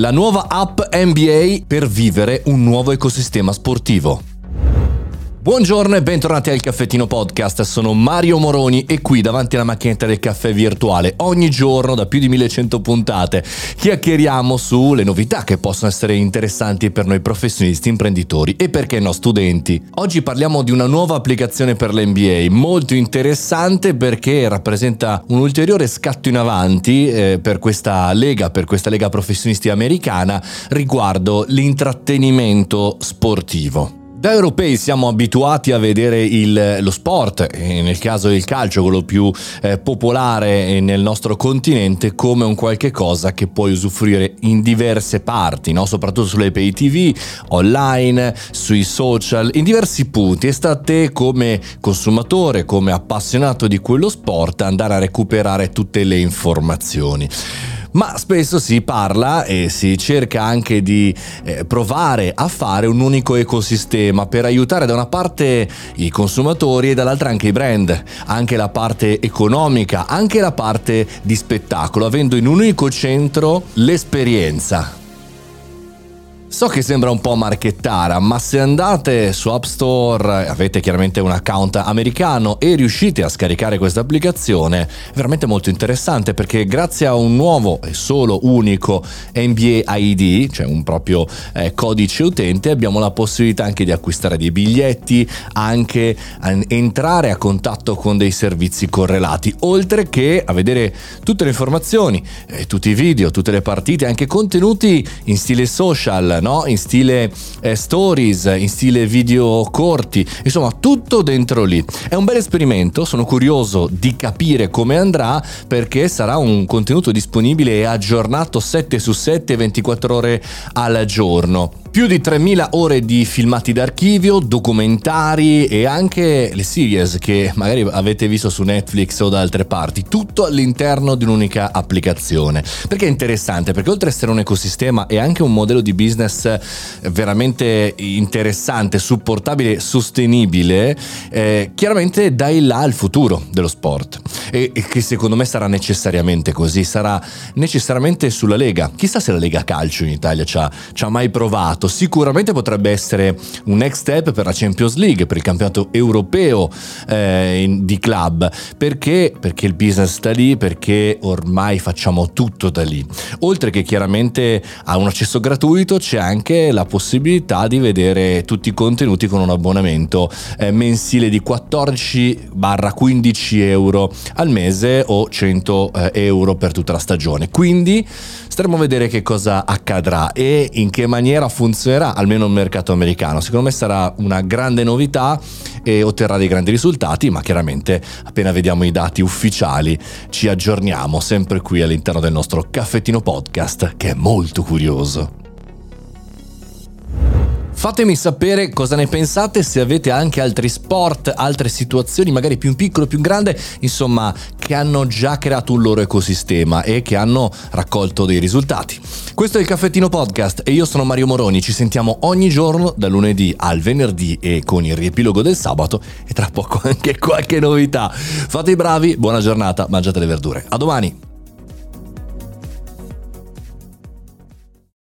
La nuova app NBA per vivere un nuovo ecosistema sportivo. Buongiorno e bentornati al Caffettino Podcast, sono Mario Moroni e qui davanti alla macchinetta del caffè virtuale ogni giorno da più di 1100 puntate chiacchieriamo sulle novità che possono essere interessanti per noi professionisti, imprenditori e perché no studenti. Oggi parliamo di una nuova applicazione per l'NBA molto interessante perché rappresenta un ulteriore scatto in avanti eh, per questa lega, per questa lega professionisti americana riguardo l'intrattenimento sportivo. Da europei siamo abituati a vedere il, lo sport, nel caso del calcio, quello più eh, popolare nel nostro continente, come un qualche cosa che puoi usufruire in diverse parti, no? soprattutto sulle pay TV, online, sui social, in diversi punti. E sta a te come consumatore, come appassionato di quello sport, andare a recuperare tutte le informazioni ma spesso si parla e si cerca anche di eh, provare a fare un unico ecosistema per aiutare da una parte i consumatori e dall'altra anche i brand, anche la parte economica, anche la parte di spettacolo, avendo in un unico centro l'esperienza So che sembra un po' marchettara, ma se andate su App Store, avete chiaramente un account americano e riuscite a scaricare questa applicazione, è veramente molto interessante perché grazie a un nuovo e solo unico NBA ID, cioè un proprio eh, codice utente, abbiamo la possibilità anche di acquistare dei biglietti, anche entrare a contatto con dei servizi correlati, oltre che a vedere tutte le informazioni, eh, tutti i video, tutte le partite, anche contenuti in stile social no? in stile eh, stories, in stile video corti, insomma tutto dentro lì. È un bel esperimento, sono curioso di capire come andrà perché sarà un contenuto disponibile e aggiornato 7 su 7, 24 ore al giorno. Più di 3000 ore di filmati d'archivio, documentari e anche le series che magari avete visto su Netflix o da altre parti, tutto all'interno di un'unica applicazione. Perché è interessante? Perché oltre ad essere un ecosistema è anche un modello di business veramente interessante, supportabile, sostenibile, eh, chiaramente dai là al futuro dello sport. E, e che secondo me sarà necessariamente così, sarà necessariamente sulla Lega. Chissà se la Lega Calcio in Italia ci ha, ci ha mai provato. Sicuramente potrebbe essere un next step per la Champions League, per il campionato europeo eh, in, di club. Perché? Perché il business sta lì, perché ormai facciamo tutto da lì. Oltre che chiaramente a un accesso gratuito c'è anche la possibilità di vedere tutti i contenuti con un abbonamento eh, mensile di 14-15 euro al mese o 100 eh, euro per tutta la stagione. Quindi staremo a vedere che cosa accadrà e in che maniera funzionerà almeno il mercato americano. Secondo me sarà una grande novità e otterrà dei grandi risultati, ma chiaramente appena vediamo i dati ufficiali ci aggiorniamo sempre qui all'interno del nostro caffettino podcast che è molto curioso. Fatemi sapere cosa ne pensate, se avete anche altri sport, altre situazioni, magari più in piccolo, più in grande, insomma, che hanno già creato un loro ecosistema e che hanno raccolto dei risultati. Questo è il Caffettino Podcast e io sono Mario Moroni, ci sentiamo ogni giorno dal lunedì al venerdì e con il riepilogo del sabato e tra poco anche qualche novità. Fate i bravi, buona giornata, mangiate le verdure. A domani!